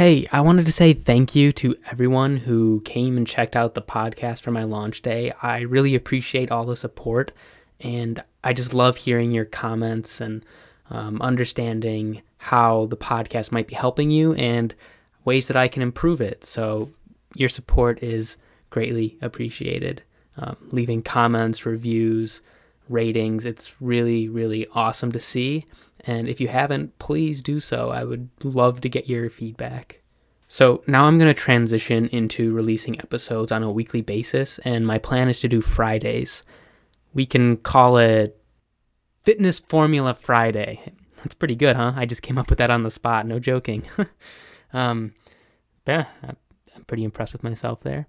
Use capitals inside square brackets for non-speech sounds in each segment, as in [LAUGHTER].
Hey, I wanted to say thank you to everyone who came and checked out the podcast for my launch day. I really appreciate all the support, and I just love hearing your comments and um, understanding how the podcast might be helping you and ways that I can improve it. So, your support is greatly appreciated. Um, leaving comments, reviews, ratings, it's really, really awesome to see. And if you haven't, please do so. I would love to get your feedback. So now I'm going to transition into releasing episodes on a weekly basis, and my plan is to do Fridays. We can call it Fitness Formula Friday. That's pretty good, huh? I just came up with that on the spot, no joking. [LAUGHS] um, yeah, I'm pretty impressed with myself there.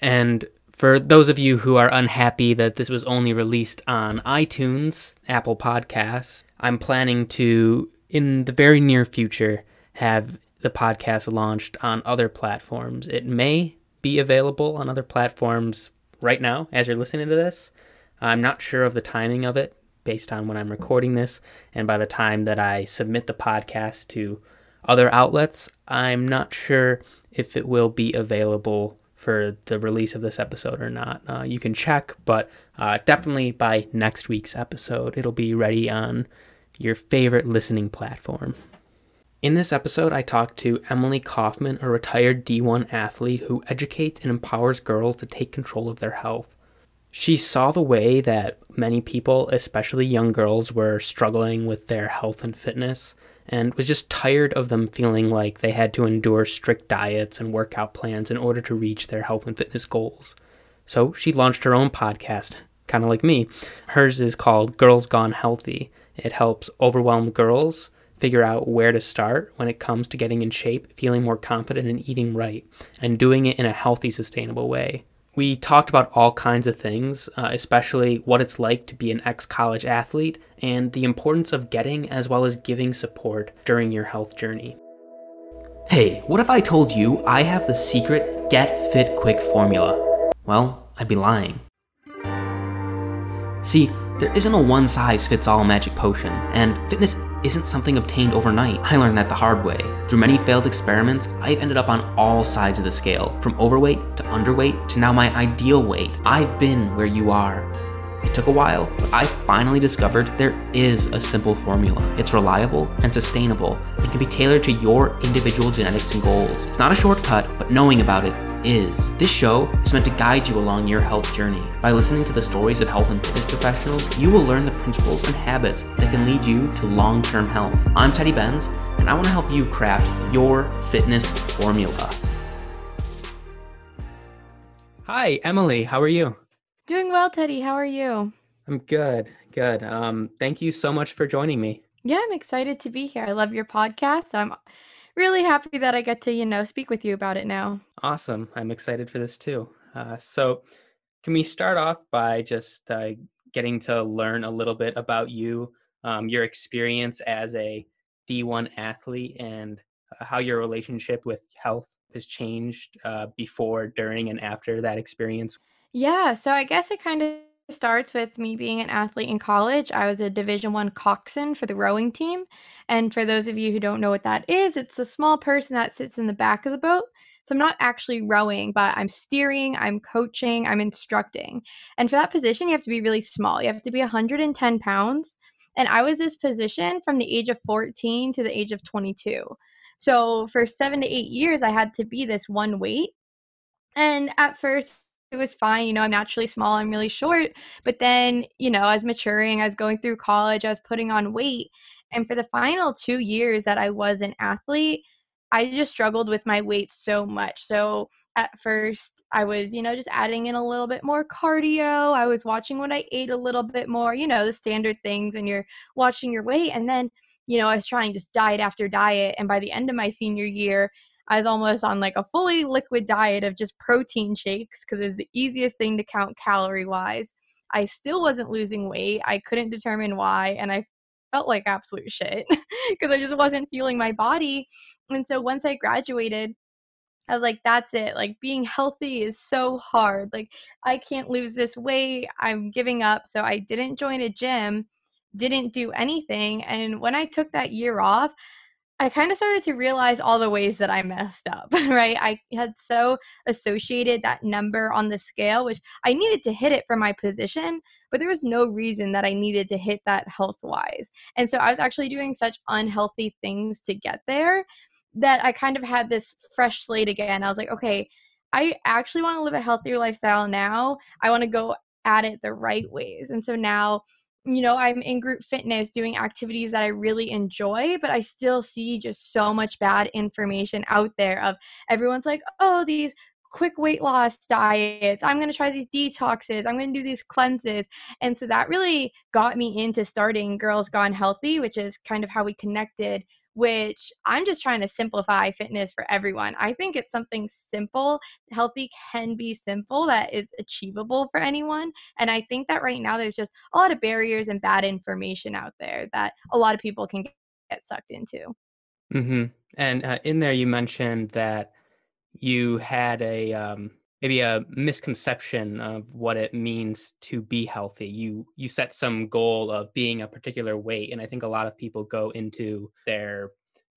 And for those of you who are unhappy that this was only released on iTunes, Apple Podcasts, I'm planning to, in the very near future, have the podcast launched on other platforms. It may be available on other platforms right now as you're listening to this. I'm not sure of the timing of it based on when I'm recording this, and by the time that I submit the podcast to other outlets, I'm not sure if it will be available for the release of this episode or not. Uh, you can check, but uh, definitely by next week's episode, it'll be ready on your favorite listening platform. In this episode, I talked to Emily Kaufman, a retired D1 athlete who educates and empowers girls to take control of their health. She saw the way that many people, especially young girls, were struggling with their health and fitness and was just tired of them feeling like they had to endure strict diets and workout plans in order to reach their health and fitness goals. So she launched her own podcast, kind of like me. Hers is called Girls Gone Healthy. It helps overwhelmed girls figure out where to start when it comes to getting in shape, feeling more confident, and eating right, and doing it in a healthy, sustainable way. We talked about all kinds of things, uh, especially what it's like to be an ex college athlete and the importance of getting as well as giving support during your health journey. Hey, what if I told you I have the secret Get Fit Quick formula? Well, I'd be lying. See, there isn't a one size fits all magic potion, and fitness isn't something obtained overnight. I learned that the hard way. Through many failed experiments, I've ended up on all sides of the scale, from overweight to underweight to now my ideal weight. I've been where you are. Took a while, but I finally discovered there is a simple formula. It's reliable and sustainable and can be tailored to your individual genetics and goals. It's not a shortcut, but knowing about it is. This show is meant to guide you along your health journey. By listening to the stories of health and fitness professionals, you will learn the principles and habits that can lead you to long term health. I'm Teddy Benz, and I want to help you craft your fitness formula. Hi, Emily. How are you? Doing well, Teddy. How are you? I'm good. Good. Um, thank you so much for joining me. Yeah, I'm excited to be here. I love your podcast. I'm really happy that I get to, you know, speak with you about it now. Awesome. I'm excited for this too. Uh, so, can we start off by just uh, getting to learn a little bit about you, um, your experience as a D1 athlete, and uh, how your relationship with health has changed uh, before, during, and after that experience? Yeah, so I guess it kind of starts with me being an athlete in college. I was a Division 1 coxswain for the rowing team. And for those of you who don't know what that is, it's a small person that sits in the back of the boat. So I'm not actually rowing, but I'm steering, I'm coaching, I'm instructing. And for that position, you have to be really small. You have to be 110 pounds. And I was this position from the age of 14 to the age of 22. So for seven to eight years, I had to be this one weight. And at first, it was fine. You know, I'm naturally small, I'm really short. But then, you know, I was maturing, I was going through college, I was putting on weight. And for the final two years that I was an athlete, I just struggled with my weight so much. So at first, I was, you know, just adding in a little bit more cardio. I was watching what I ate a little bit more, you know, the standard things, and you're watching your weight. And then, you know, I was trying just diet after diet. And by the end of my senior year, I was almost on like a fully liquid diet of just protein shakes because it was the easiest thing to count calorie wise. I still wasn't losing weight. I couldn't determine why. And I felt like absolute shit [LAUGHS] because I just wasn't feeling my body. And so once I graduated, I was like, that's it. Like, being healthy is so hard. Like, I can't lose this weight. I'm giving up. So, I didn't join a gym, didn't do anything. And when I took that year off, I kind of started to realize all the ways that I messed up, [LAUGHS] right? I had so associated that number on the scale, which I needed to hit it for my position, but there was no reason that I needed to hit that health wise. And so I was actually doing such unhealthy things to get there that I kind of had this fresh slate again. I was like, okay, I actually want to live a healthier lifestyle now. I want to go at it the right ways. And so now you know, I'm in group fitness doing activities that I really enjoy, but I still see just so much bad information out there of everyone's like, oh, these quick weight loss diets. I'm going to try these detoxes. I'm going to do these cleanses. And so that really got me into starting Girls Gone Healthy, which is kind of how we connected which I'm just trying to simplify fitness for everyone. I think it's something simple. Healthy can be simple that is achievable for anyone. And I think that right now there's just a lot of barriers and bad information out there that a lot of people can get sucked into. Mm-hmm. And uh, in there, you mentioned that you had a um, maybe a misconception of what it means to be healthy. You you set some goal of being a particular weight and i think a lot of people go into their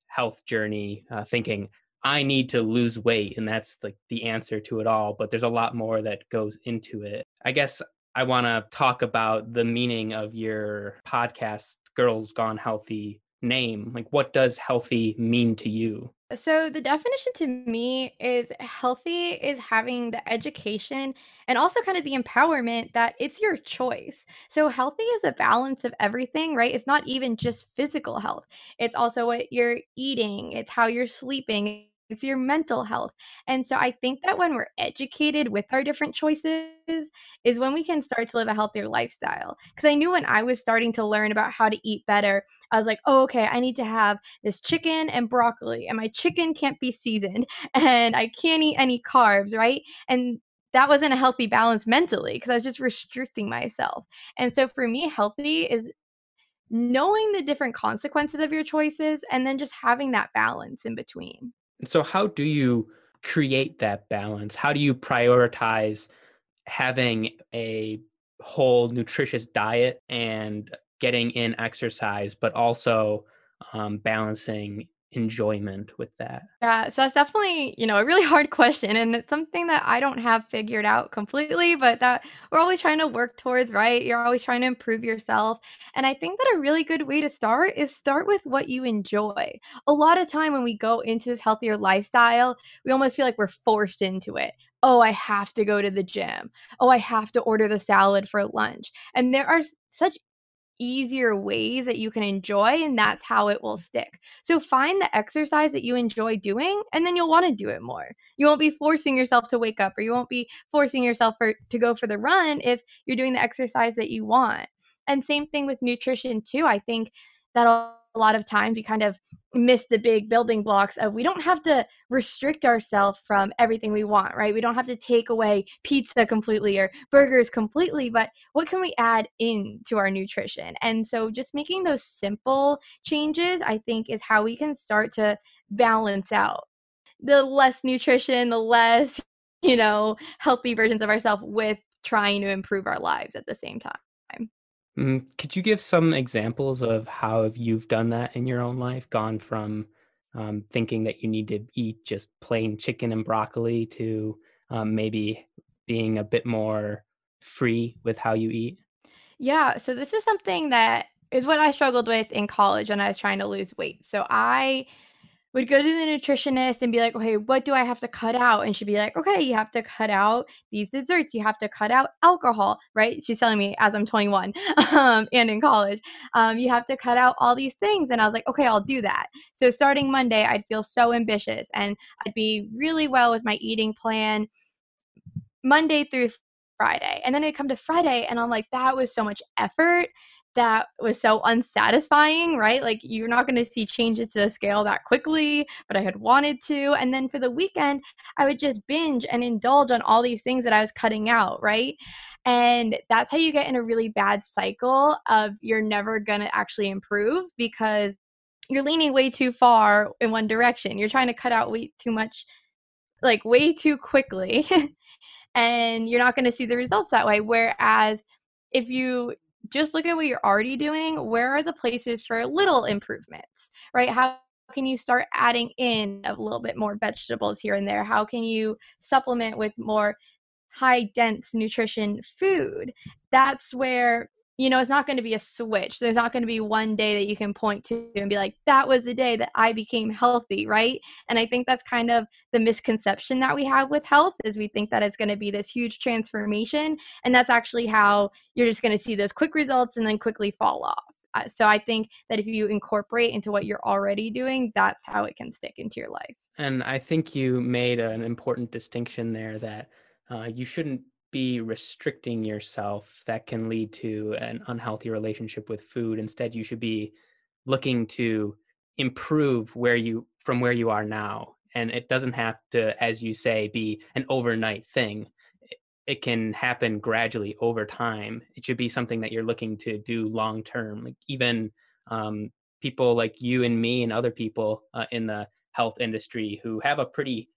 health journey uh, thinking i need to lose weight and that's like the answer to it all but there's a lot more that goes into it. I guess i want to talk about the meaning of your podcast girls gone healthy name like what does healthy mean to you so the definition to me is healthy is having the education and also kind of the empowerment that it's your choice. So healthy is a balance of everything, right? It's not even just physical health. It's also what you're eating, it's how you're sleeping, it's your mental health. And so I think that when we're educated with our different choices is when we can start to live a healthier lifestyle. Because I knew when I was starting to learn about how to eat better, I was like, oh, okay, I need to have this chicken and broccoli, and my chicken can't be seasoned, [LAUGHS] and I can't eat any carbs, right? And that wasn't a healthy balance mentally because I was just restricting myself. And so for me, healthy is knowing the different consequences of your choices and then just having that balance in between. So, how do you create that balance? How do you prioritize having a whole nutritious diet and getting in exercise, but also um, balancing enjoyment with that? Yeah, so that's definitely, you know, a really [LAUGHS] hard question and it's something that I don't have figured out completely, but that we're always trying to work towards, right? You're always trying to improve yourself. And I think that a really good way to start is start with what you enjoy. A lot of time when we go into this healthier lifestyle, we almost feel like we're forced into it. Oh, I have to go to the gym. Oh, I have to order the salad for lunch. And there are such easier ways that you can enjoy and that's how it will stick. So find the exercise that you enjoy doing and then you'll want to do it more. You won't be forcing yourself to wake up or you won't be forcing yourself for to go for the run if you're doing the exercise that you want. And same thing with nutrition too. I think that'll a lot of times we kind of miss the big building blocks of we don't have to restrict ourselves from everything we want, right? We don't have to take away pizza completely or burgers completely, but what can we add in to our nutrition? And so just making those simple changes, I think, is how we can start to balance out the less nutrition, the less, [LAUGHS] you know, healthy versions of ourselves with trying to improve our lives at the same time. Mm, could you give some examples of how you've done that in your own life? Gone from um, thinking that you need to eat just plain chicken and broccoli to um, maybe being a bit more free with how you eat? Yeah, so this is something that is what I struggled with in college when I was trying to lose weight. So I would go to the nutritionist and be like, okay, what do I have to cut out? And she'd be like, okay, you have to cut out these desserts. You have to cut out alcohol, right? She's telling me as I'm 21 [LAUGHS] um, and in college, um, you have to cut out all these things. And I was like, okay, I'll do that. So starting Monday, I'd feel so ambitious and I'd be really well with my eating plan Monday through Friday. And then I'd come to Friday and I'm like, that was so much effort that was so unsatisfying, right? Like you're not going to see changes to the scale that quickly, but I had wanted to. And then for the weekend, I would just binge and indulge on all these things that I was cutting out, right? And that's how you get in a really bad cycle of you're never going to actually improve because you're leaning way too far in one direction. You're trying to cut out way too much, like way too quickly. [LAUGHS] and you're not going to see the results that way. Whereas if you just look at what you're already doing. Where are the places for little improvements, right? How can you start adding in a little bit more vegetables here and there? How can you supplement with more high dense nutrition food? That's where you know, it's not going to be a switch. There's not going to be one day that you can point to and be like, that was the day that I became healthy, right? And I think that's kind of the misconception that we have with health is we think that it's going to be this huge transformation. And that's actually how you're just going to see those quick results and then quickly fall off. Uh, so I think that if you incorporate into what you're already doing, that's how it can stick into your life. And I think you made an important distinction there that uh, you shouldn't be restricting yourself that can lead to an unhealthy relationship with food. Instead you should be looking to improve where you from where you are now. And it doesn't have to as you say be an overnight thing. It can happen gradually over time. It should be something that you're looking to do long term. Like even um, people like you and me and other people uh, in the health industry who have a pretty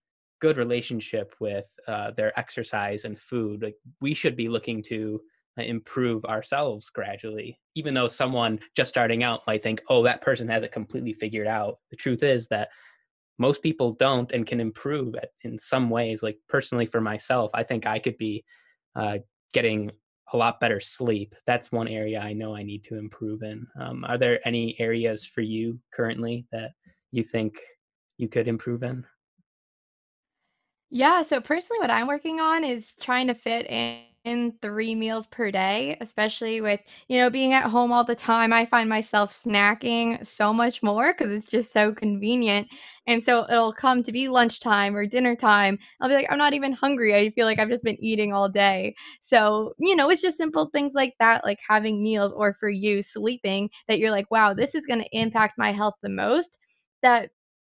good relationship with uh, their exercise and food like we should be looking to uh, improve ourselves gradually even though someone just starting out might think oh that person has it completely figured out. The truth is that most people don't and can improve in some ways like personally for myself i think i could be uh, getting a lot better sleep. That's one area i know i need to improve in. Um, are there any areas for you currently that you think you could improve in yeah, so personally, what I'm working on is trying to fit in in 3 meals per day, especially with, you know, being at home all the time. I find myself snacking so much more because it's just so convenient. And so it'll come to be lunchtime or dinner time. I'll be like, I'm not even hungry. I feel like I've just been eating all day. So, you know, it's just simple things like that, like having meals or for you sleeping that you're like, wow, this is going to impact my health the most. That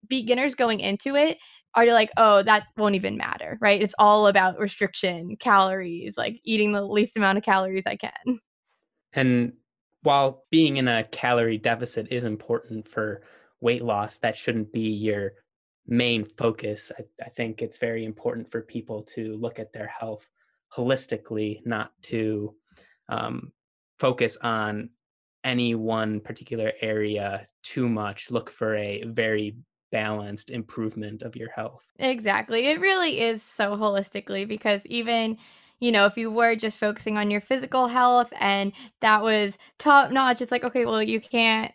beginners going into it are you like, oh, that won't even matter, right? It's all about restriction, calories, like eating the least amount of calories I can. And while being in a calorie deficit is important for weight loss, that shouldn't be your main focus. I, I think it's very important for people to look at their health holistically, not to um, focus on any one particular area too much. Look for a very balanced improvement of your health. Exactly. It really is so holistically because even you know, if you were just focusing on your physical health and that was top notch, it's like, okay, well, you can't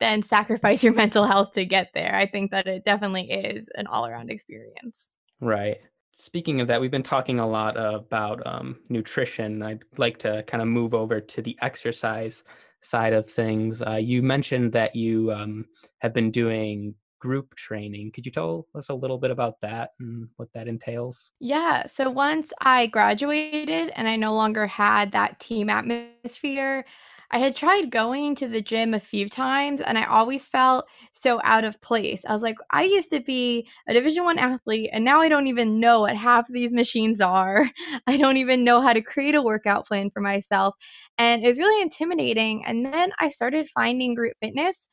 then sacrifice [LAUGHS] your mental health to get there. I think that it definitely is an all around experience. Right. Speaking of that, we've been talking a lot about um, nutrition. I'd like to kind of move over to the exercise side of things. Uh, you mentioned that you um, have been doing group training. Could you tell us a little bit about that and what that entails? Yeah. So once I graduated and I no longer had that team atmosphere, I had tried going to the gym a few times and I always felt so out of place. I was like, I used to be a division 1 athlete and now I don't even know what half of these machines are. [LAUGHS] I don't even know how to create a workout plan for myself. And it was really intimidating. And then I started finding group fitness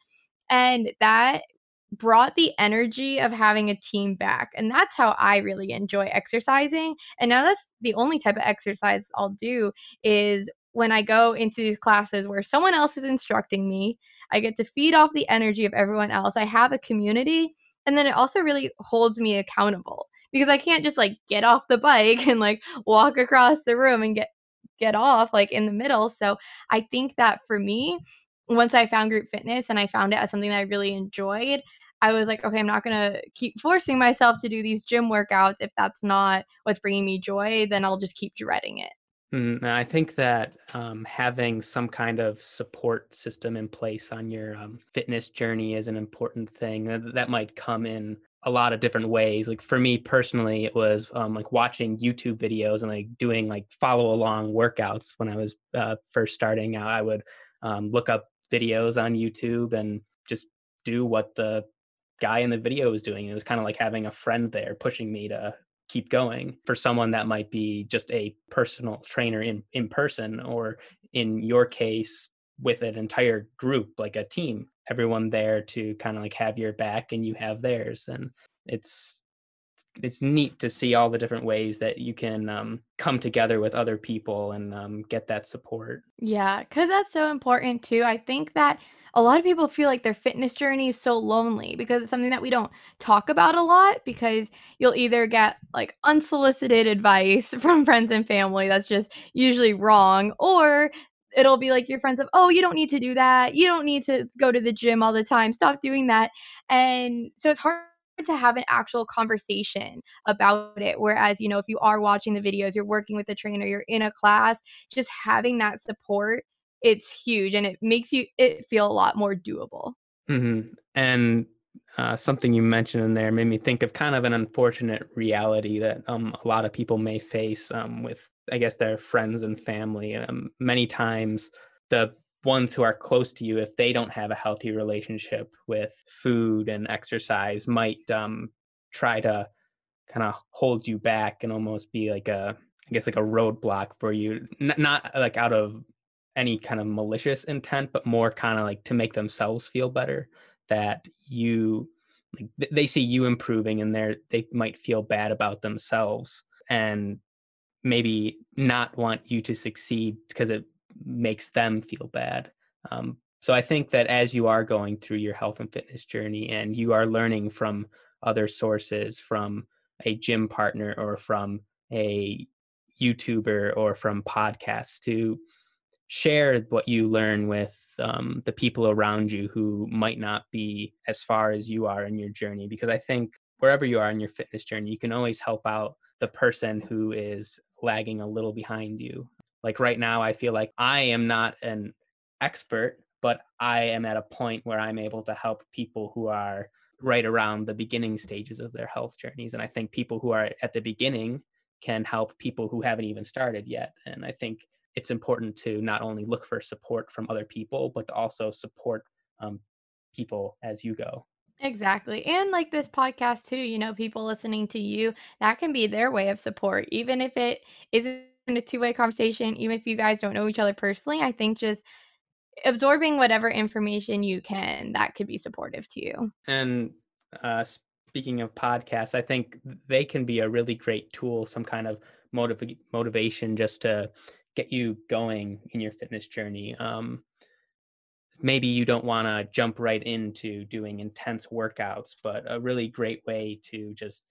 and that brought the energy of having a team back. And that's how I really enjoy exercising. And now that's the only type of exercise I'll do is when I go into these classes where someone else is instructing me, I get to feed off the energy of everyone else. I have a community. And then it also really holds me accountable because I can't just like get off the bike [LAUGHS] and like walk across the room and get get off like in the middle. So I think that for me, once I found group fitness and I found it as something that I really enjoyed, I was like, okay, I'm not going to keep forcing myself to do these gym workouts. If that's not what's bringing me joy, then I'll just keep dreading it. Mm, I think that um, having some kind of support system in place on your um, fitness journey is an important thing. That might come in a lot of different ways. Like for me personally, it was um, like watching YouTube videos and like doing like follow along workouts when I was uh, first starting out. I would um, look up videos on YouTube and just do what the guy in the video was doing. It was kind of like having a friend there pushing me to keep going. For someone that might be just a personal trainer in in person or in your case with an entire group like a team, everyone there to kind of like have your back and you have theirs and it's it's neat to see all the different ways that you can um, come together with other people and um, get that support. Yeah, because that's so important too. I think that a lot of people feel like their fitness journey is so lonely because it's something that we don't talk about a lot because you'll either get like unsolicited advice [LAUGHS] from friends and family that's just usually wrong or it'll be like your friends of oh you don't need to do that you don't need to go to the gym all the time stop doing that and so it's hard to have an actual conversation about it whereas you know if you are watching the videos you're working with the trainer you're in a class just having that support it's huge and it makes you it feel a lot more doable mm-hmm. and uh, something you mentioned in there made me think of kind of an unfortunate reality that um, a lot of people may face um, with, I guess, their friends and family. Um, many times, the ones who are close to you, if they don't have a healthy relationship with food and exercise, might um, try to kind of hold you back and almost be like a, I guess, like a roadblock for you. N- not like out of any kind of malicious intent, but more kind of like to make themselves feel better that you like they see you improving and they're they might feel bad about themselves and maybe not want you to succeed because it makes them feel bad. Um, so i think that as you are going through your health and fitness journey and you are learning from other sources from a gym partner or from a youtuber or from podcasts to share what you learn with um, the people around you who might not be as far as you are in your journey because i think wherever you are in your fitness journey you can always help out the person who is lagging a little behind you like right now i feel like i am not an expert but i am at a point where i'm able to help people who are right around the beginning stages of their health journeys and i think people who are at the beginning can help people who haven't even started yet and i think it's important to not only look for support from other people, but to also support um, people as you go. Exactly. And like this podcast too, you know, people listening to you, that can be their way of support. Even if it isn't a two-way conversation, even if you guys don't know each other personally, I think just absorbing whatever information you can, that could be supportive to you. And uh, speaking of podcasts, I think they can be a really great tool, some kind of motiv- motivation just to get you going in your fitness journey. Um, maybe you don't want to jump right into doing intense workouts, but a really great way to just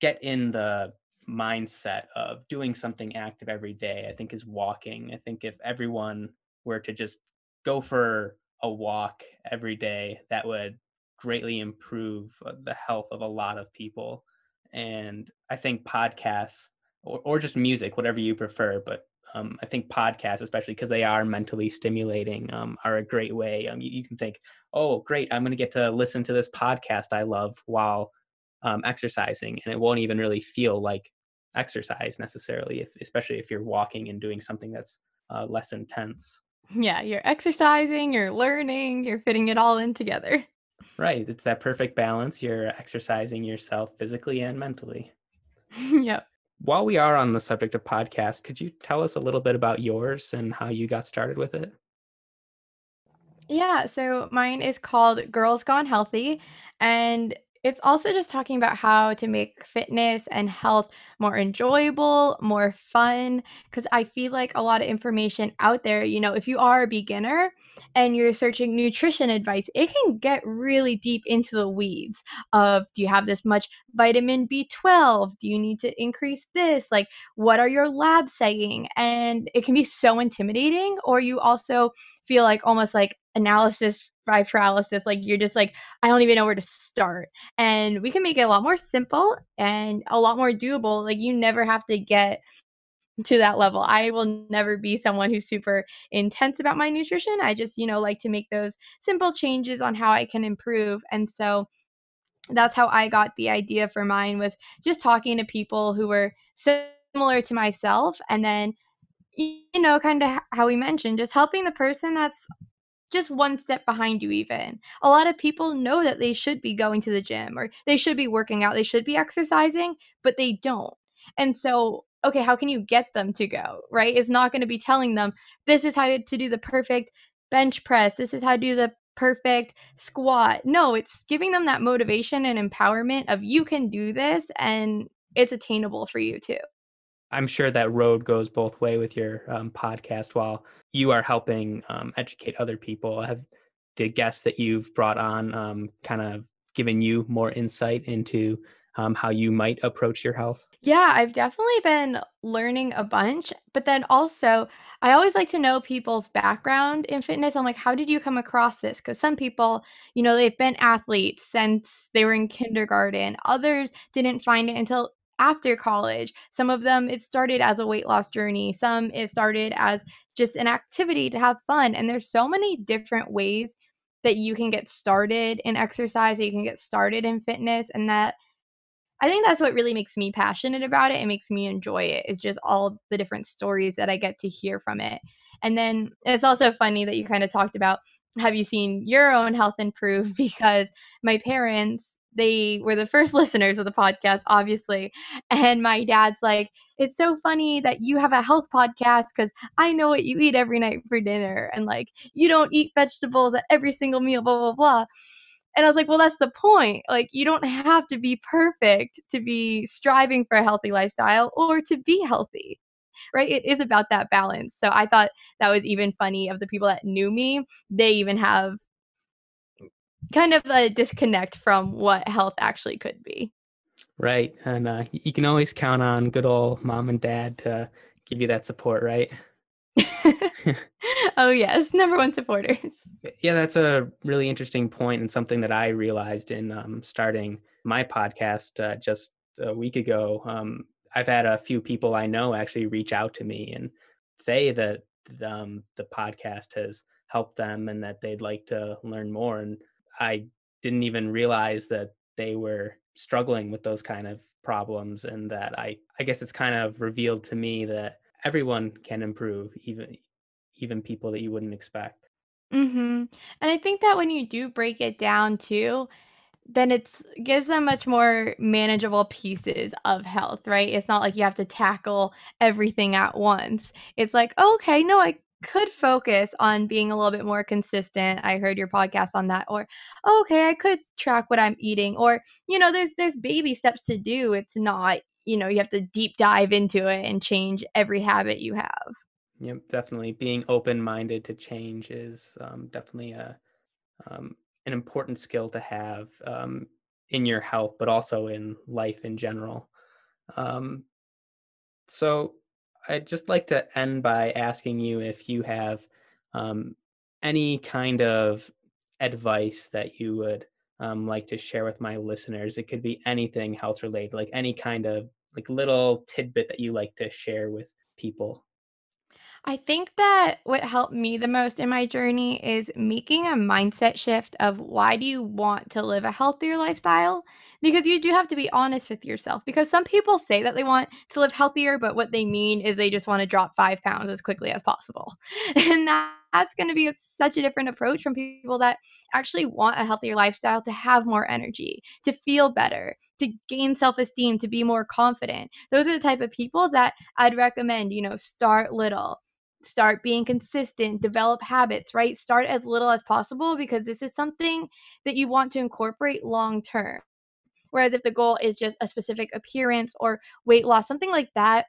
get in the mindset of doing something active every day, I think is walking. I think if everyone were to just go for a walk every day, that would greatly improve uh, the health of a lot of people. And I think podcasts or, or just music, whatever you prefer, but um, I think podcasts, especially because they are mentally stimulating, um, are a great way. Um, you, you, can think, oh, great, I'm going to get to listen to this podcast I love while um, exercising, and it won't even really feel like exercise necessarily, if, especially if you're walking and doing something that's uh, less intense. Yeah, you're exercising, you're learning, you're fitting it all in together. Right. It's that perfect balance. You're exercising yourself physically and mentally. [LAUGHS] yep. While we are on the subject of podcasts, could you tell us a little bit about yours and how you got started with it? Yeah, so mine is called Girls Gone Healthy, and it's also just talking about how to make fitness and health more enjoyable, more fun. Because I feel like a lot of information out there, you know, if you are a beginner and you're searching nutrition advice, it can get really deep into the weeds of do you have this much vitamin B12? Do you need to increase this? Like, what are your labs saying? And it can be so intimidating, or you also feel like almost like analysis by paralysis like you're just like i don't even know where to start. And we can make it a lot more simple and a lot more doable like you never have to get to that level. I will never be someone who's super intense about my nutrition i just you know like to make those simple changes on how i can improve and so that's how i got the idea for mine was just talking to people who were similar to myself and then you know kind of how we mentioned just helping the person that's just one step behind you even a lot of people know that they should be going to the gym or they should be working out they should be exercising but they don't and so okay how can you get them to go right it's not going to be telling them this is how to do the perfect bench press this is how to do the perfect squat. No, it's giving them that motivation and empowerment of you can do this and it's attainable for you too. I'm sure that road goes both way with your um, podcast. While you are helping um, educate other people, have the guests that you've brought on um, kind of given you more insight into um, how you might approach your health? Yeah, I've definitely been learning a bunch, but then also I always like to know people's background in fitness. I'm like, how did you come across this? Because some people, you know, they've been athletes since they were in kindergarten. Others didn't find it until after college. Some of them, it started as a weight loss journey. Some, it started as just an activity to have fun. And there's so many different ways that you can get started in exercise, that you can get started in fitness, and that I think that's what really makes me passionate about it. It makes me enjoy it. It's just all the different stories that I get to hear from it. And then it's also funny that you kind of talked about have you seen your own health improve? [LAUGHS] Because my parents, they were the first [LAUGHS] listeners of the podcast, obviously. And my dad's like, it's so funny that you have a health podcast because I know what you eat every night for dinner. And like, you don't eat vegetables at every single meal, blah, blah, blah. And I was like, well, that's the point. Like, you don't have to be perfect to be striving for a healthy lifestyle or to be healthy, right? It is about that balance. So I thought that was even funny of the people that knew me. They even have kind of a disconnect from what health actually could be. Right. And uh, you can always count on good old mom and dad to give you that support, right? [LAUGHS] oh yes, number one supporters. Yeah, that's a really interesting point and something that I realized in um, starting my podcast uh, just a week ago. Um, I've had a few people I know actually reach out to me and say that um, the podcast has helped them and that they'd like to learn more. And I didn't even realize that they were struggling with those kind of problems and that I I guess it's kind of revealed to me that everyone can improve, even even people that you wouldn't expect. Mhm. And I think that when you do break it down too, then it gives them much more manageable pieces of health, right? It's not like you have to tackle everything at once. It's like, okay, no, I could focus on being a little bit more consistent. I heard your podcast on that. Or, okay, I could track what I'm eating. Or, you know, there's there's baby steps to do. It's not you know, you have to deep dive into it and change every habit you have. Yep, definitely. Being open minded to change is um, definitely a um, an important skill to have um, in your health, but also in life in general. Um, so, I'd just like to end by asking you if you have um, any kind of advice that you would um, like to share with my listeners. It could be anything health related, like any kind of like little tidbit that you like to share with people. I think that what helped me the most in my journey is making a mindset shift of why do you want to live a healthier lifestyle? Because you do have to be honest with yourself. Because some people say that they want to live healthier, but what they mean is they just want to drop five pounds as quickly as possible. [LAUGHS] And that's going to be such a different approach from people that actually want a healthier lifestyle to have more energy, to feel better, to gain self esteem, to be more confident. Those are the type of people that I'd recommend, you know, start little start being consistent, develop habits, right? Start as little as possible because this is something that you want to incorporate long term. Whereas if the goal is just a specific appearance or weight loss, something like that,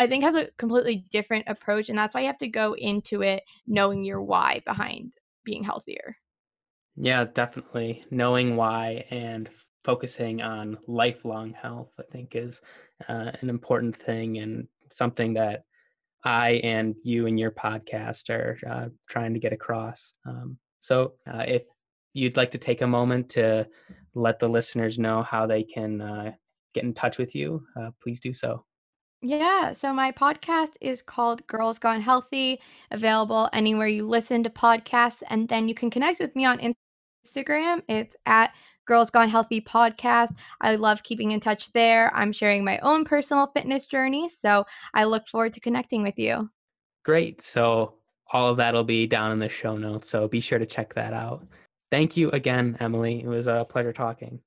I think has a completely different approach. And that's why you have to go into it knowing your why behind being healthier. Yeah, definitely. Knowing why and focusing on lifelong health, I think, is uh, an important thing and something that I and you and your podcast are uh, trying to get across. Um, so, uh, if you'd like to take a moment to let the listeners know how they can uh, get in touch with you, uh, please do so. Yeah, so my podcast is called Girls Gone Healthy, available anywhere you listen to podcasts. And then you can connect with me on Instagram. It's at Girls Gone Healthy podcast. I love keeping in touch there. I'm sharing my own personal fitness journey. So I look forward to connecting with you. Great. So all of that will be down in the show notes. So be sure to check that out. Thank you again, Emily. It was a pleasure talking.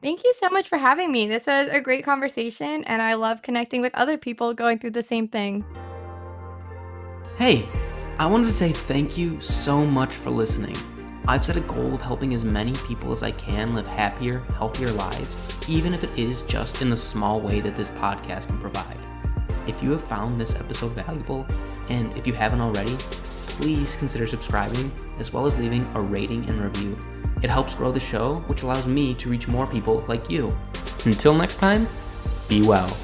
Thank you so much for having me. This was a great conversation, and I love connecting with other people going through the same thing. Hey, I wanted to say thank you so much for listening. I've set a goal of helping as many people as I can live happier, healthier lives, even if it is just in the small way that this podcast can provide. If you have found this episode valuable, and if you haven't already, please consider subscribing as well as leaving a rating and review. It helps grow the show, which allows me to reach more people like you. Until next time, be well.